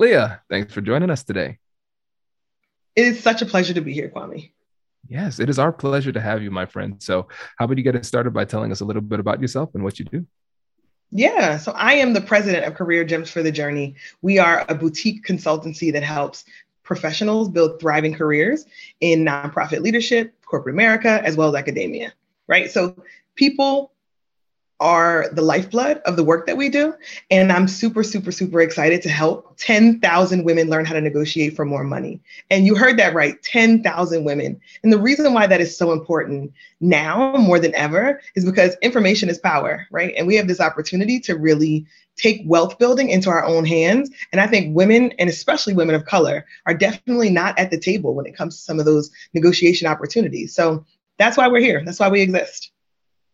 Leah, thanks for joining us today. It is such a pleasure to be here, Kwame. Yes, it is our pleasure to have you, my friend. So, how about you get us started by telling us a little bit about yourself and what you do? Yeah, so I am the president of Career Gems for the Journey. We are a boutique consultancy that helps professionals build thriving careers in nonprofit leadership, corporate America, as well as academia, right? So, people are the lifeblood of the work that we do. And I'm super, super, super excited to help 10,000 women learn how to negotiate for more money. And you heard that right 10,000 women. And the reason why that is so important now more than ever is because information is power, right? And we have this opportunity to really take wealth building into our own hands. And I think women, and especially women of color, are definitely not at the table when it comes to some of those negotiation opportunities. So that's why we're here. That's why we exist.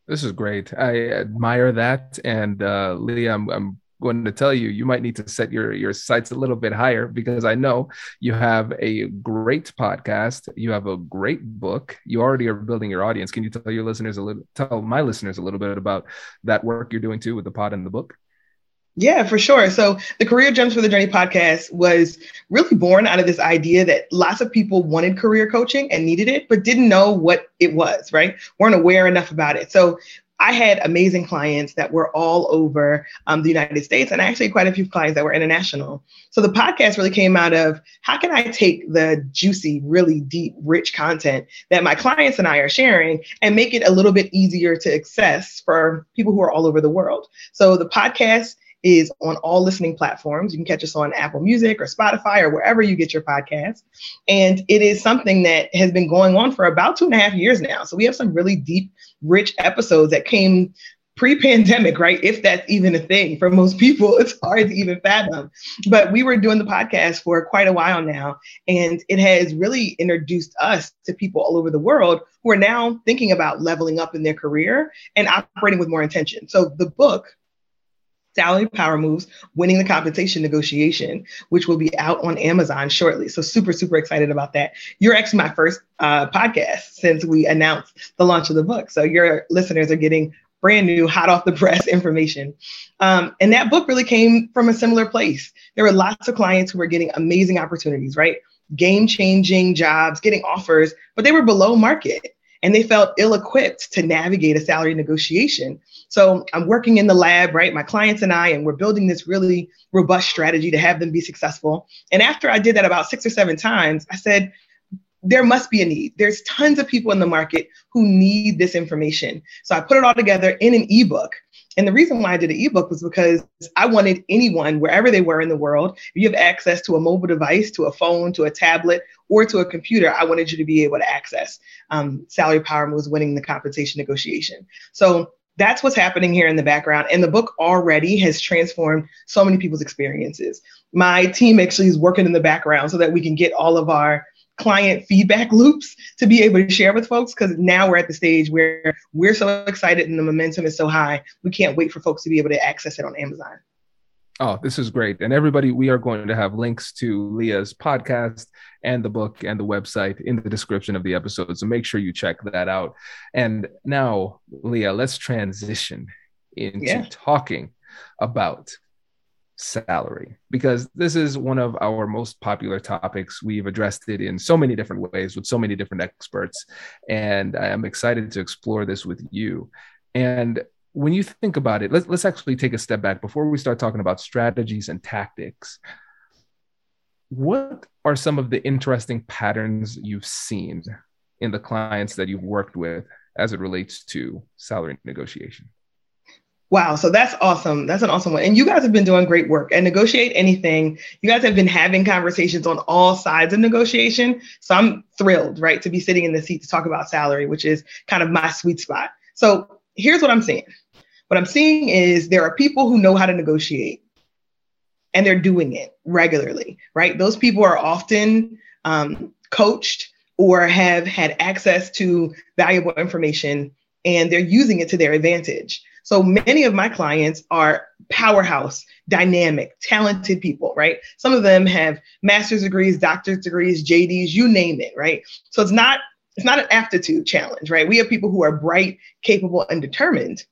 This is great. I admire that. And uh, Leah, I'm, I'm going to tell you, you might need to set your your sights a little bit higher because I know you have a great podcast, you have a great book, you already are building your audience. Can you tell your listeners a little, tell my listeners a little bit about that work you're doing too with the pod and the book? Yeah, for sure. So the Career Gems for the Journey podcast was really born out of this idea that lots of people wanted career coaching and needed it, but didn't know what it was, right? weren't aware enough about it. So I had amazing clients that were all over um, the United States, and actually quite a few clients that were international. So the podcast really came out of how can I take the juicy, really deep, rich content that my clients and I are sharing and make it a little bit easier to access for people who are all over the world. So the podcast is on all listening platforms. You can catch us on Apple Music or Spotify or wherever you get your podcasts. And it is something that has been going on for about two and a half years now. So we have some really deep, rich episodes that came pre-pandemic, right? If that's even a thing for most people, it's hard to even fathom. But we were doing the podcast for quite a while now, and it has really introduced us to people all over the world who are now thinking about leveling up in their career and operating with more intention. So the book Salary Power Moves Winning the Compensation Negotiation, which will be out on Amazon shortly. So, super, super excited about that. You're actually my first uh, podcast since we announced the launch of the book. So, your listeners are getting brand new, hot off the press information. Um, and that book really came from a similar place. There were lots of clients who were getting amazing opportunities, right? Game changing jobs, getting offers, but they were below market and they felt ill equipped to navigate a salary negotiation. So I'm working in the lab, right? My clients and I, and we're building this really robust strategy to have them be successful. And after I did that about six or seven times, I said, there must be a need. There's tons of people in the market who need this information. So I put it all together in an ebook. And the reason why I did an ebook was because I wanted anyone, wherever they were in the world, if you have access to a mobile device, to a phone, to a tablet, or to a computer, I wanted you to be able to access um, Salary Power Moves winning the compensation negotiation. So that's what's happening here in the background. And the book already has transformed so many people's experiences. My team actually is working in the background so that we can get all of our client feedback loops to be able to share with folks because now we're at the stage where we're so excited and the momentum is so high we can't wait for folks to be able to access it on amazon Oh, this is great. And everybody, we are going to have links to Leah's podcast and the book and the website in the description of the episode. So make sure you check that out. And now, Leah, let's transition into yeah. talking about salary because this is one of our most popular topics. We've addressed it in so many different ways with so many different experts. And I am excited to explore this with you. And when you think about it, let's let's actually take a step back before we start talking about strategies and tactics. What are some of the interesting patterns you've seen in the clients that you've worked with as it relates to salary negotiation? Wow, so that's awesome. That's an awesome one. And you guys have been doing great work and negotiate anything. You guys have been having conversations on all sides of negotiation. So I'm thrilled, right, to be sitting in the seat to talk about salary, which is kind of my sweet spot. So here's what I'm saying what I'm seeing is there are people who know how to negotiate and they're doing it regularly, right? Those people are often um, coached or have had access to valuable information and they're using it to their advantage. So many of my clients are powerhouse, dynamic, talented people, right? Some of them have master's degrees, doctorate degrees, JDs, you name it, right? So it's not it's not an aptitude challenge, right? We have people who are bright, capable, and determined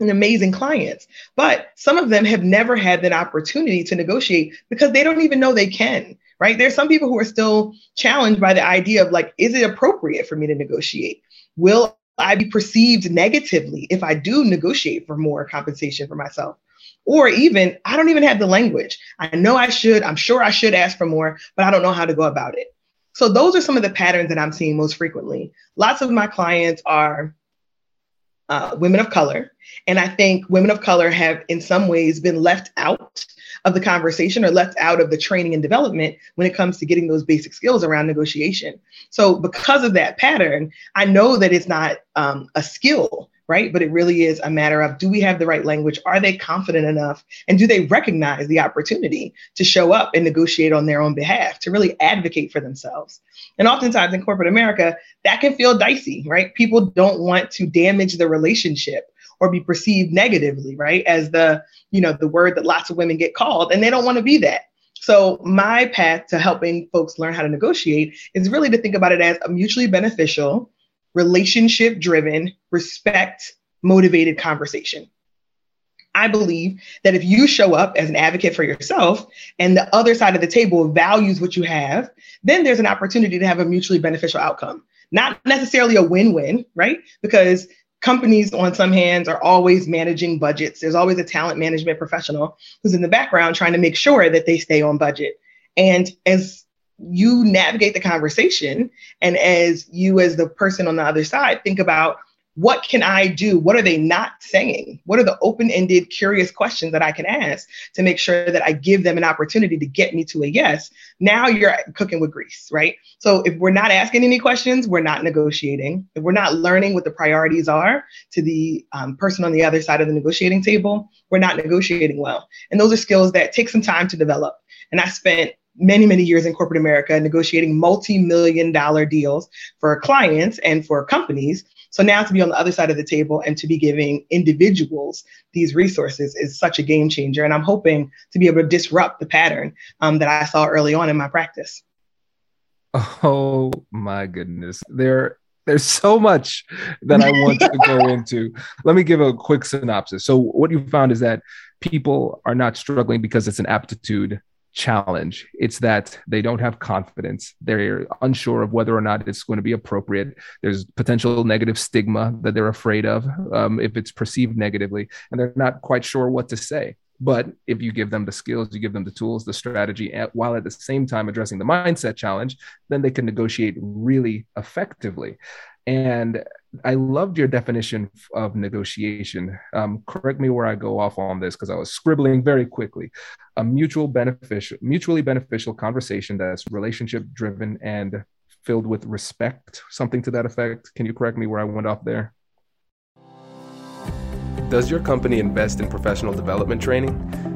and amazing clients. But some of them have never had that opportunity to negotiate because they don't even know they can, right? There's some people who are still challenged by the idea of like, is it appropriate for me to negotiate? Will I be perceived negatively if I do negotiate for more compensation for myself? Or even, I don't even have the language. I know I should, I'm sure I should ask for more, but I don't know how to go about it. So, those are some of the patterns that I'm seeing most frequently. Lots of my clients are uh, women of color. And I think women of color have, in some ways, been left out of the conversation or left out of the training and development when it comes to getting those basic skills around negotiation. So, because of that pattern, I know that it's not um, a skill right? But it really is a matter of do we have the right language? Are they confident enough? And do they recognize the opportunity to show up and negotiate on their own behalf, to really advocate for themselves? And oftentimes in corporate America, that can feel dicey, right? People don't want to damage the relationship or be perceived negatively, right? As the, you know, the word that lots of women get called, and they don't want to be that. So, my path to helping folks learn how to negotiate is really to think about it as a mutually beneficial, relationship driven, respect motivated conversation. I believe that if you show up as an advocate for yourself and the other side of the table values what you have, then there's an opportunity to have a mutually beneficial outcome. Not necessarily a win win, right? Because companies, on some hands, are always managing budgets. There's always a talent management professional who's in the background trying to make sure that they stay on budget. And as you navigate the conversation and as you as the person on the other side think about what can i do? What are they not saying? What are the open-ended curious questions that i can ask to make sure that i give them an opportunity to get me to a yes? Now you're cooking with grease right? So if we're not asking any questions we're not negotiating. If we're not learning what the priorities are to the um, person on the other side of the negotiating table we're not negotiating well. And those are skills that take some time to develop. And i spent many, many years in corporate America negotiating multi million dollar deals for clients and for companies. So now to be on the other side of the table and to be giving individuals these resources is such a game changer. And I'm hoping to be able to disrupt the pattern um, that I saw early on in my practice. Oh my goodness. There there's so much that I want to go into. Let me give a quick synopsis. So, what you found is that people are not struggling because it's an aptitude challenge. It's that they don't have confidence. They're unsure of whether or not it's going to be appropriate. There's potential negative stigma that they're afraid of um, if it's perceived negatively, and they're not quite sure what to say. But if you give them the skills, you give them the tools, the strategy, while at the same time addressing the mindset challenge, then they can negotiate really effectively. And I loved your definition of negotiation. Um, correct me where I go off on this because I was scribbling very quickly. A mutual beneficial, mutually beneficial conversation that's relationship driven and filled with respect, something to that effect. Can you correct me where I went off there? Does your company invest in professional development training?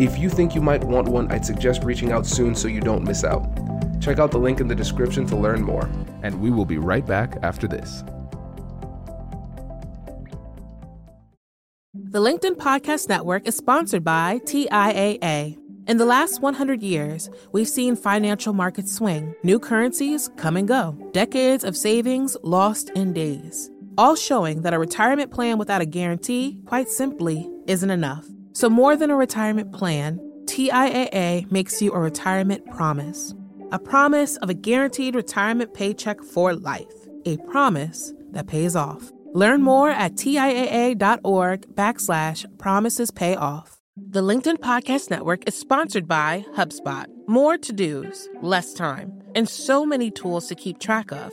If you think you might want one, I'd suggest reaching out soon so you don't miss out. Check out the link in the description to learn more, and we will be right back after this. The LinkedIn Podcast Network is sponsored by TIAA. In the last 100 years, we've seen financial markets swing, new currencies come and go, decades of savings lost in days, all showing that a retirement plan without a guarantee, quite simply, isn't enough. So, more than a retirement plan, TIAA makes you a retirement promise a promise of a guaranteed retirement paycheck for life, a promise that pays off. Learn more at TIAA.org backslash promises pay off. The LinkedIn Podcast Network is sponsored by HubSpot. More to dos, less time, and so many tools to keep track of.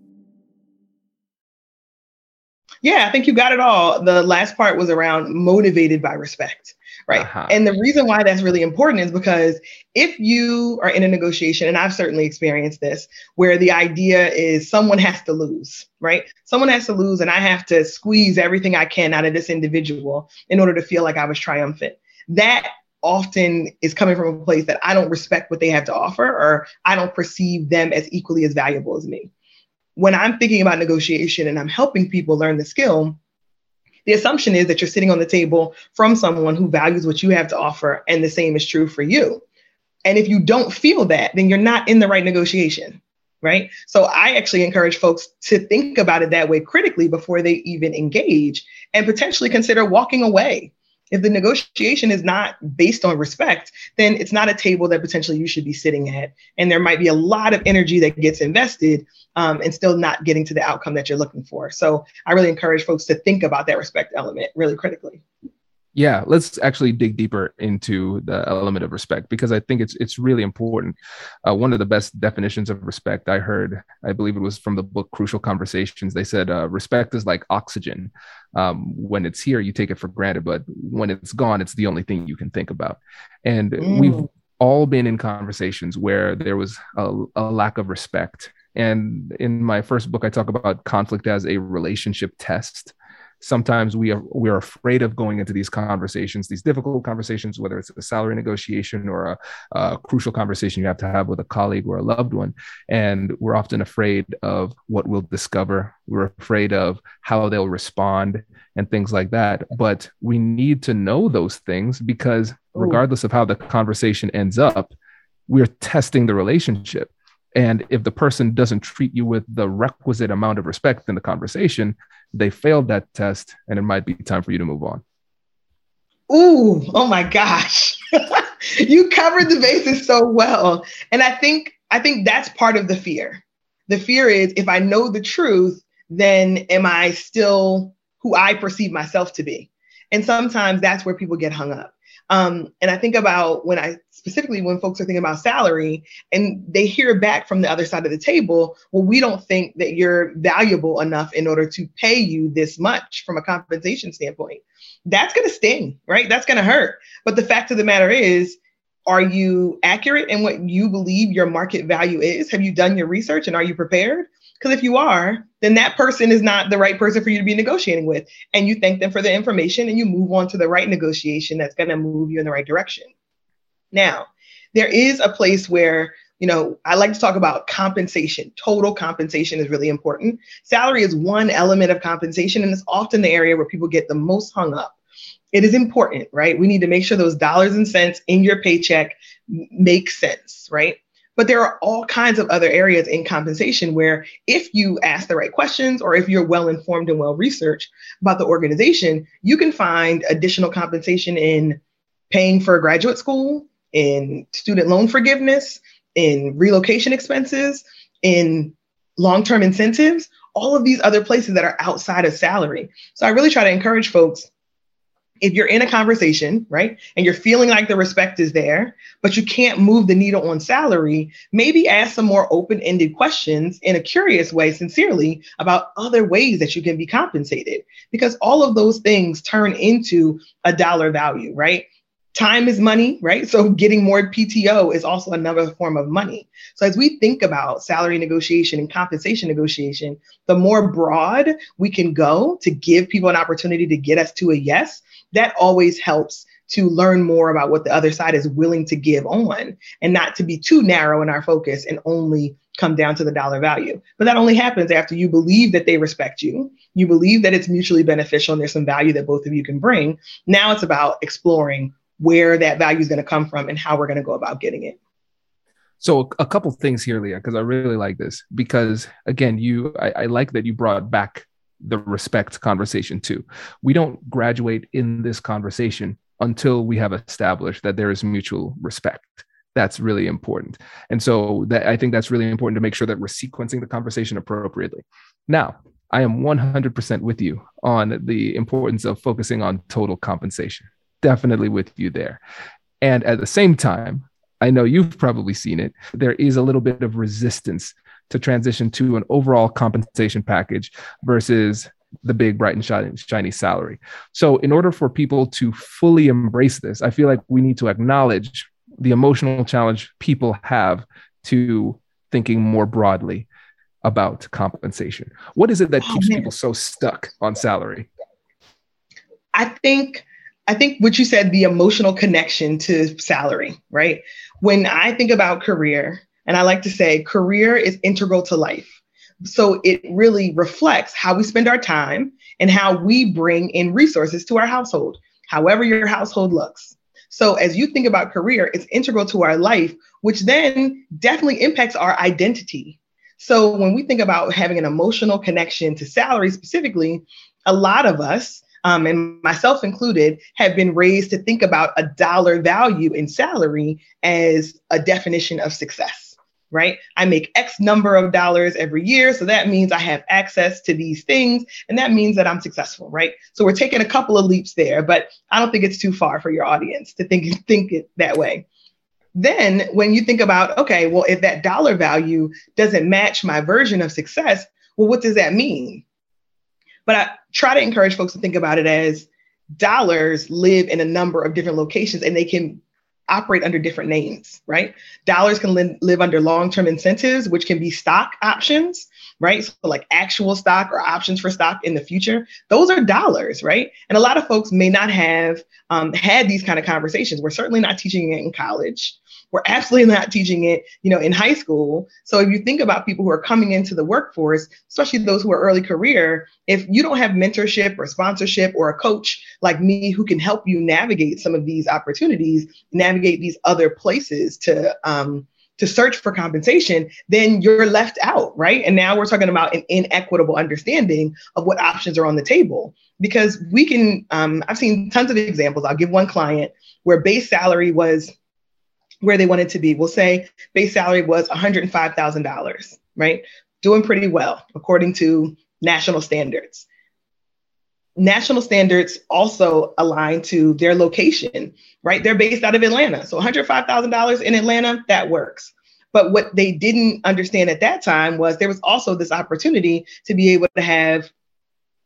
Yeah, I think you got it all. The last part was around motivated by respect right? Uh-huh. And the reason why that's really important is because if you are in a negotiation, and I've certainly experienced this, where the idea is someone has to lose, right? Someone has to lose, and I have to squeeze everything I can out of this individual in order to feel like I was triumphant. That often is coming from a place that I don't respect what they have to offer, or I don't perceive them as equally as valuable as me. When I'm thinking about negotiation and I'm helping people learn the skill, the assumption is that you're sitting on the table from someone who values what you have to offer, and the same is true for you. And if you don't feel that, then you're not in the right negotiation, right? So I actually encourage folks to think about it that way critically before they even engage and potentially consider walking away if the negotiation is not based on respect, then it's not a table that potentially you should be sitting at. And there might be a lot of energy that gets invested um, and still not getting to the outcome that you're looking for. So I really encourage folks to think about that respect element really critically yeah let's actually dig deeper into the element of respect because i think it's it's really important. Uh, one of the best definitions of respect i heard i believe it was from the book crucial conversations. They said uh, respect is like oxygen. Um, when it's here you take it for granted but when it's gone it's the only thing you can think about. And mm. we've all been in conversations where there was a, a lack of respect. And in my first book i talk about conflict as a relationship test sometimes we are we are afraid of going into these conversations these difficult conversations whether it's a salary negotiation or a, a, crucial conversation you have to have with a colleague or a loved one. And we're often afraid of what we'll discover. We're afraid of how they'll respond and things like that. But we need to know those things because regardless of how the conversation ends up we're testing the relationship. And if the person doesn't treat you with the requisite amount of respect in the conversation, they failed that test and it might be time for you to move on. Ooh, oh my gosh. you covered the bases so well. And I think I think that's part of the fear. The fear is if I know the truth, then am I still who I perceive myself to be? And sometimes that's where people get hung up. Um, and I think about when I specifically when folks are thinking about salary and they hear back from the other side of the table, well, we don't think that you're valuable enough in order to pay you this much from a compensation standpoint. That's going to sting, right? That's going to hurt. But the fact of the matter is, are you accurate in what you believe your market value is? Have you done your research and are you prepared? Because if you are, then that person is not the right person for you to be negotiating with. And you thank them for the information and you move on to the right negotiation that's going to move you in the right direction. Now, there is a place where, you know, I like to talk about compensation. Total compensation is really important. Salary is one element of compensation, and it's often the area where people get the most hung up. It is important, right? We need to make sure those dollars and cents in your paycheck make sense, right? But there are all kinds of other areas in compensation where, if you ask the right questions or if you're well informed and well researched about the organization, you can find additional compensation in paying for graduate school, in student loan forgiveness, in relocation expenses. in long term incentives, all of these other places that are outside of salary. So I really try to encourage folks if you're in a conversation, right, and you're feeling like the respect is there, but you can't move the needle on salary, maybe ask some more open ended questions in a curious way, sincerely, about other ways that you can be compensated. Because all of those things turn into a dollar value, right? Time is money, right? So getting more PTO is also another form of money. So as we think about salary negotiation and compensation negotiation, the more broad we can go to give people an opportunity to get us to a yes, that always helps to learn more about what the other side is willing to give on and not to be too narrow in our focus and only come down to the dollar value. But that only happens after you believe that they respect you, you believe that it's mutually beneficial and there's some value that both of you can bring. Now it's about exploring where that value is going to come from and how we're going to go about getting it. So a couple things here, Leah, because I really like this. Because again, you, I, I like that you brought back the respect conversation too. We don't graduate in this conversation until we have established that there is mutual respect. That's really important. And so that I think that's really important to make sure that we're sequencing the conversation appropriately. Now, I am 100% with you on the importance of focusing on total compensation definitely with you there. And at the same time, I know you've probably seen it. There is a little bit of resistance to transition to an overall compensation package versus the big, bright, and shiny, shiny salary. So, in order for people to fully embrace this, I feel like we need to acknowledge the emotional challenge people have to thinking more broadly about compensation. What is it that oh, keeps people so stuck on salary? I think I think what you said, the emotional connection to salary, right? When I think about career, and I like to say career is integral to life. So it really reflects how we spend our time and how we bring in resources to our household, however your household looks. So as you think about career, it's integral to our life, which then definitely impacts our identity. So when we think about having an emotional connection to salary specifically, a lot of us um, and myself included, have been raised to think about a dollar value in salary as a definition of success right? I make X number of dollars every year. So that means I have access to these things. And that means that I'm successful, right? So we're taking a couple of leaps there, but I don't think it's too far for your audience to think, think it that way. Then when you think about, okay, well, if that dollar value doesn't match my version of success, well, what does that mean? But I try to encourage folks to think about it as dollars live in a number of different locations and they can operate under different names, right? Dollars can li- live under long term incentives, which can be stock options, right? So, like actual stock or options for stock in the future, those are dollars, right? And a lot of folks may not have um, had these kind of conversations. We're certainly not teaching it in college. We're absolutely not teaching it, you know, in high school. So if you think about people who are coming into the workforce, especially those who are early career, if you don't have mentorship or sponsorship or a coach like me who can help you navigate some of these opportunities, navigate these other places to um, to search for compensation, then you're left out, right? And now we're talking about an inequitable understanding of what options are on the table. Because we can, um, I've seen tons of examples. I'll give one client where base salary was where they wanted to be. We'll say base salary was $105,000, right? Doing pretty well according to national standards. National standards also align to their location, right? They're based out of Atlanta. So $105,000 in Atlanta, that works. But what they didn't understand at that time was there was also this opportunity to be able to have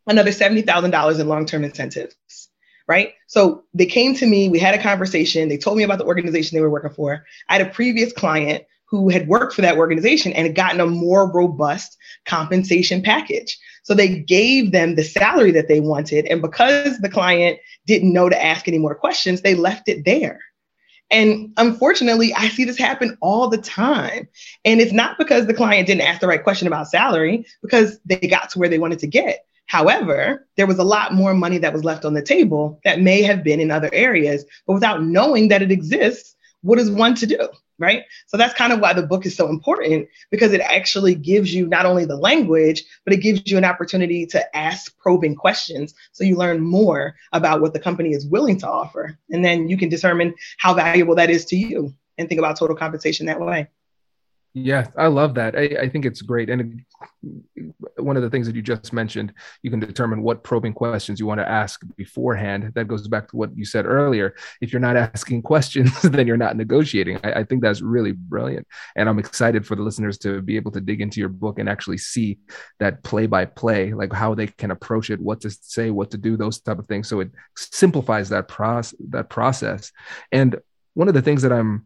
another $70,000 in long term incentives right? So they came to me, we had a conversation, they told me about the organization they were working for. I had a previous client who had worked for that organization and had gotten a more robust compensation package. So they gave them the salary that they wanted. And because the client didn't know to ask any more questions, they left it there. And unfortunately, I see this happen all the time. And it's not because the client didn't ask the right question about salary, because they got to where they wanted to get. However, there was a lot more money that was left on the table that may have been in other areas, but without knowing that it exists, what is one to do? Right. So that's kind of why the book is so important because it actually gives you not only the language, but it gives you an opportunity to ask probing questions. So you learn more about what the company is willing to offer. And then you can determine how valuable that is to you and think about total compensation that way. Yeah, I love that. I, I think it's great. And one of the things that you just mentioned, you can determine what probing questions you want to ask beforehand. That goes back to what you said earlier. If you're not asking questions, then you're not negotiating. I, I think that's really brilliant. And I'm excited for the listeners to be able to dig into your book and actually see that play by play, like how they can approach it, what to say, what to do, those type of things. So it simplifies that process, that process. And one of the things that I'm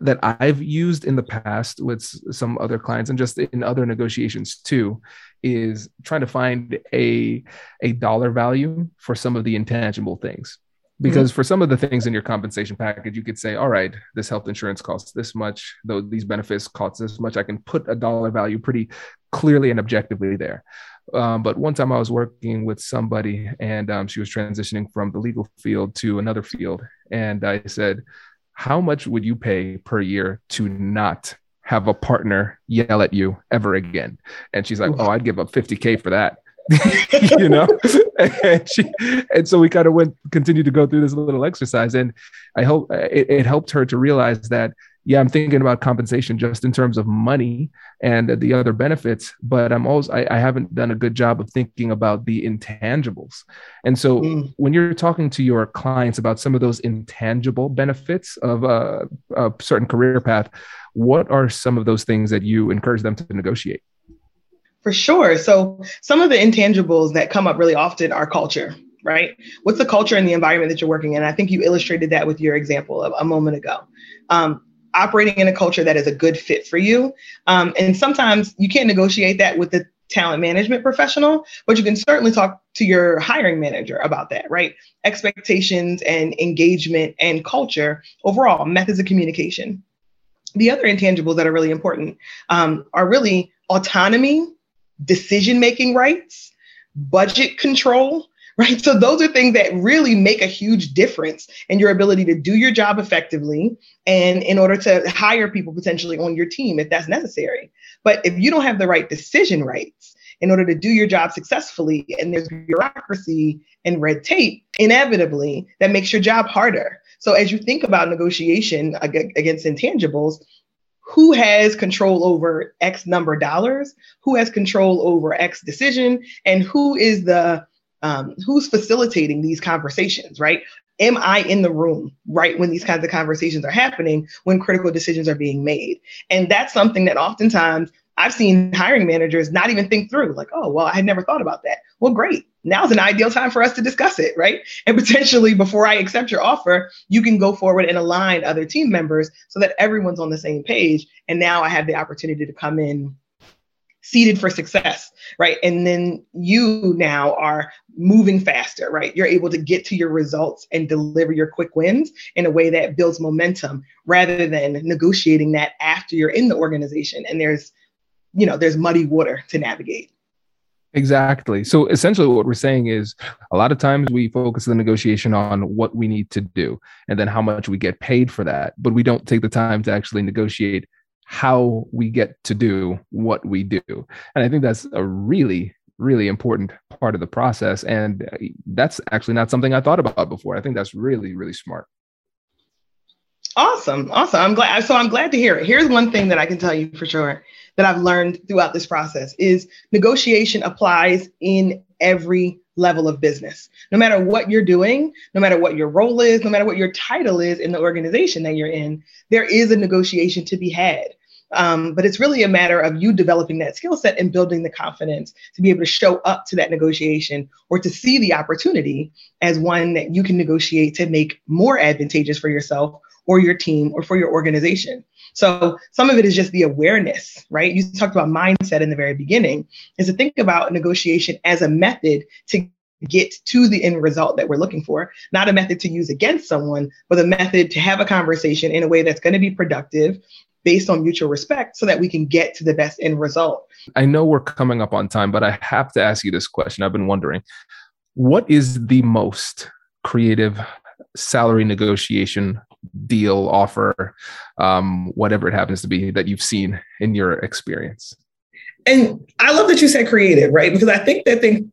that I've used in the past with some other clients and just in other negotiations too is trying to find a a dollar value for some of the intangible things. Because mm-hmm. for some of the things in your compensation package you could say all right this health insurance costs this much. Though these benefits cost this much. I can put a dollar value pretty clearly and objectively there. Um, but one time i was working with somebody and um, she was transitioning from the legal field to another field. And i said how much would you pay per year to not have a partner yell at you ever again? And she's like, oh, I'd give up 50K for that. you know and, she, and so we kind of went continued to go through this little exercise and i hope it, it helped her to realize that yeah, I'm thinking about compensation just in terms of money and the other benefits, but I'm always, I, I haven't done a good job of thinking about the intangibles. And so mm. when you're talking to your clients about some of those intangible benefits of a, a certain career path, what are some of those things that you encourage them to negotiate? For sure. So some of the intangibles that come up really often are culture, right? What's the culture and the environment that you're working in? I think you illustrated that with your example of a moment ago. Um, operating in a culture that is a good fit for you. Um, and sometimes you can't negotiate that with the talent management professional, but you can certainly talk to your hiring manager about that, right? Expectations and engagement and culture overall, methods of communication. The other intangibles that are really important um, are really autonomy, decision making rights, budget control, right? So those are things that really make a huge difference in your ability to do your job effectively and in order to hire people potentially on your team if that's necessary. But if you don't have the right decision rights in order to do your job successfully and there's bureaucracy and red tape, inevitably that makes your job harder. So as you think about negotiation against intangibles, who has control over X number of dollars, who has control over X decision, and who is the um, who's facilitating these conversations, right? Am I in the room right when these kinds of conversations are happening, when critical decisions are being made? And that's something that oftentimes I've seen hiring managers not even think through, like, oh, well, I had never thought about that. Well, great. Now's an ideal time for us to discuss it, right? And potentially before I accept your offer, you can go forward and align other team members so that everyone's on the same page. And now I have the opportunity to come in seated for success, right? And then you now are moving faster, right? You're able to get to your results and deliver your quick wins in a way that builds momentum rather than negotiating that after you're in the organization and there's, you know, there's muddy water to navigate. Exactly. So essentially, what we're saying is a lot of times we focus the negotiation on what we need to do and then how much we get paid for that, but we don't take the time to actually negotiate how we get to do what we do. And I think that's a really, really important part of the process. And uh, that's actually not something I thought about before. I think that's really, really smart. Awesome. Awesome. I'm glad. So I'm glad to hear it. Here's one thing that I can tell you for sure that I've learned throughout this process is negotiation applies in every level of business. No matter what you're doing, no matter what your role is, no matter what your title is in the organization that you're in, there is a negotiation to be had. Um, but it's really a matter of you developing that skill set and building the confidence to be able to show up to that negotiation or to see the opportunity as one that you can negotiate to make more advantageous for yourself or your team or for your organization. So some of it is just the awareness, right? You talked about mindset in the very beginning, is to think about negotiation as a method to get to the end result that we're looking for, not a method to use against someone, but a method to have a conversation in a way that's going to be productive, based on mutual respect so that we can get to the best end result. I know we're coming up on time, but I have to ask you this question. I've been wondering what is the most creative salary negotiation deal, offer, um, whatever it happens to be that you've seen in your experience? and I love that you said creative, right? Because I think that they,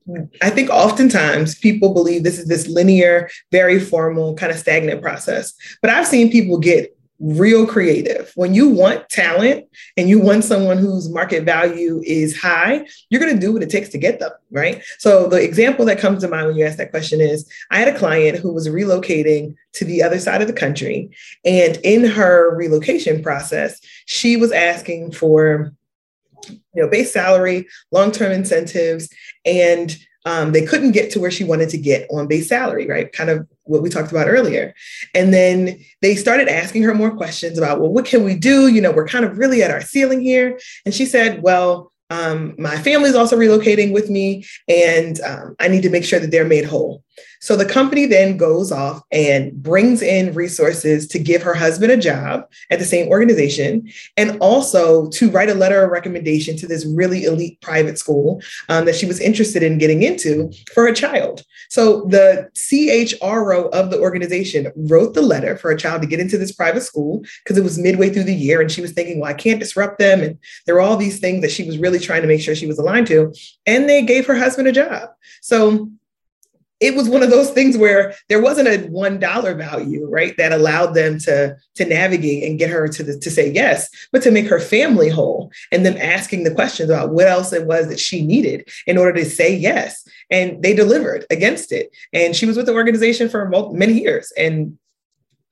I think oftentimes people believe this is this linear, very formal, kind of stagnant process. But I've seen people get real creative. When you want talent and you want someone whose market value is high, you're going to do what it takes to get them, right? So the example that comes to mind when you ask that question is I had a client who was relocating to the other side of the country. And in her relocation process, she was asking for you know base salary, long-term incentives, and um, they couldn't get to where she wanted to get on base salary, right? Kind of what we talked about earlier. And then they started asking her more questions about, well, what can we do? You know, we're kind of really at our ceiling here. And she said, well, um, my family's also relocating with me, and um, I need to make sure that they're made whole. So the company then goes off and brings in resources to give her husband a job at the same organization and also to write a letter of recommendation to this really elite private school um, that she was interested in getting into for a child. So the CHRO of the organization wrote the letter for a child to get into this private school because it was midway through the year and she was thinking, well, I can't disrupt them. And there were all these things that she was really trying to make sure she was aligned to. And they gave her husband a job. So it was one of those things where there wasn't a one dollar value, right, that allowed them to to navigate and get her to the, to say yes, but to make her family whole, and them asking the questions about what else it was that she needed in order to say yes, and they delivered against it, and she was with the organization for many years, and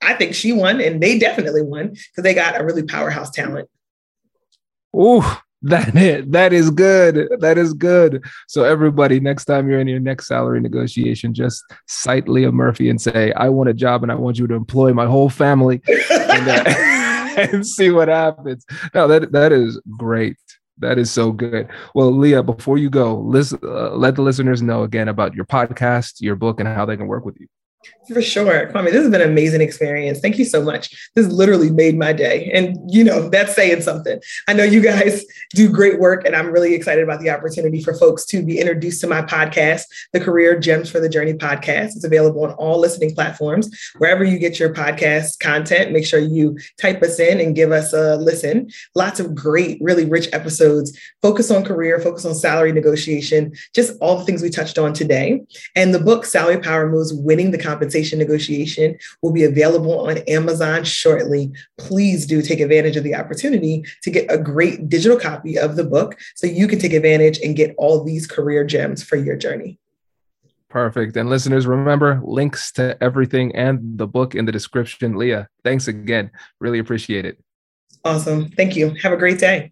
I think she won, and they definitely won because they got a really powerhouse talent. Ooh, that it. That is good. That is good. So everybody next time you're in your next salary negotiation just cite leah murphy and say i want a job and i want you to employ my whole family and, uh, and see what happens. No that that is great. That is so good. Well, Leah, before you go, listen, uh, let the listeners know again about your podcast, your book, and how they can work with you. For sure. Kwame, this has been an amazing experience. Thank you so much. This literally made my day. And, you know, that's saying something. I know you guys do great work, and I'm really excited about the opportunity for folks to be introduced to my podcast, the Career Gems for the Journey podcast. It's available on all listening platforms. Wherever you get your podcast content, make sure you type us in and give us a listen. Lots of great, really rich episodes. Focus on career, focus on salary negotiation, just all the things we touched on today. And the book, Salary Power Moves Winning the compensation negotiation will be available on Amazon shortly. Please do take advantage of the opportunity to get a great digital copy of the book so you can take advantage and get all these career gems for your journey. Perfect. And listeners, remember links to everything and the book in the description. Leah, thanks again. Really appreciate it. Awesome. Thank you. Have a great day.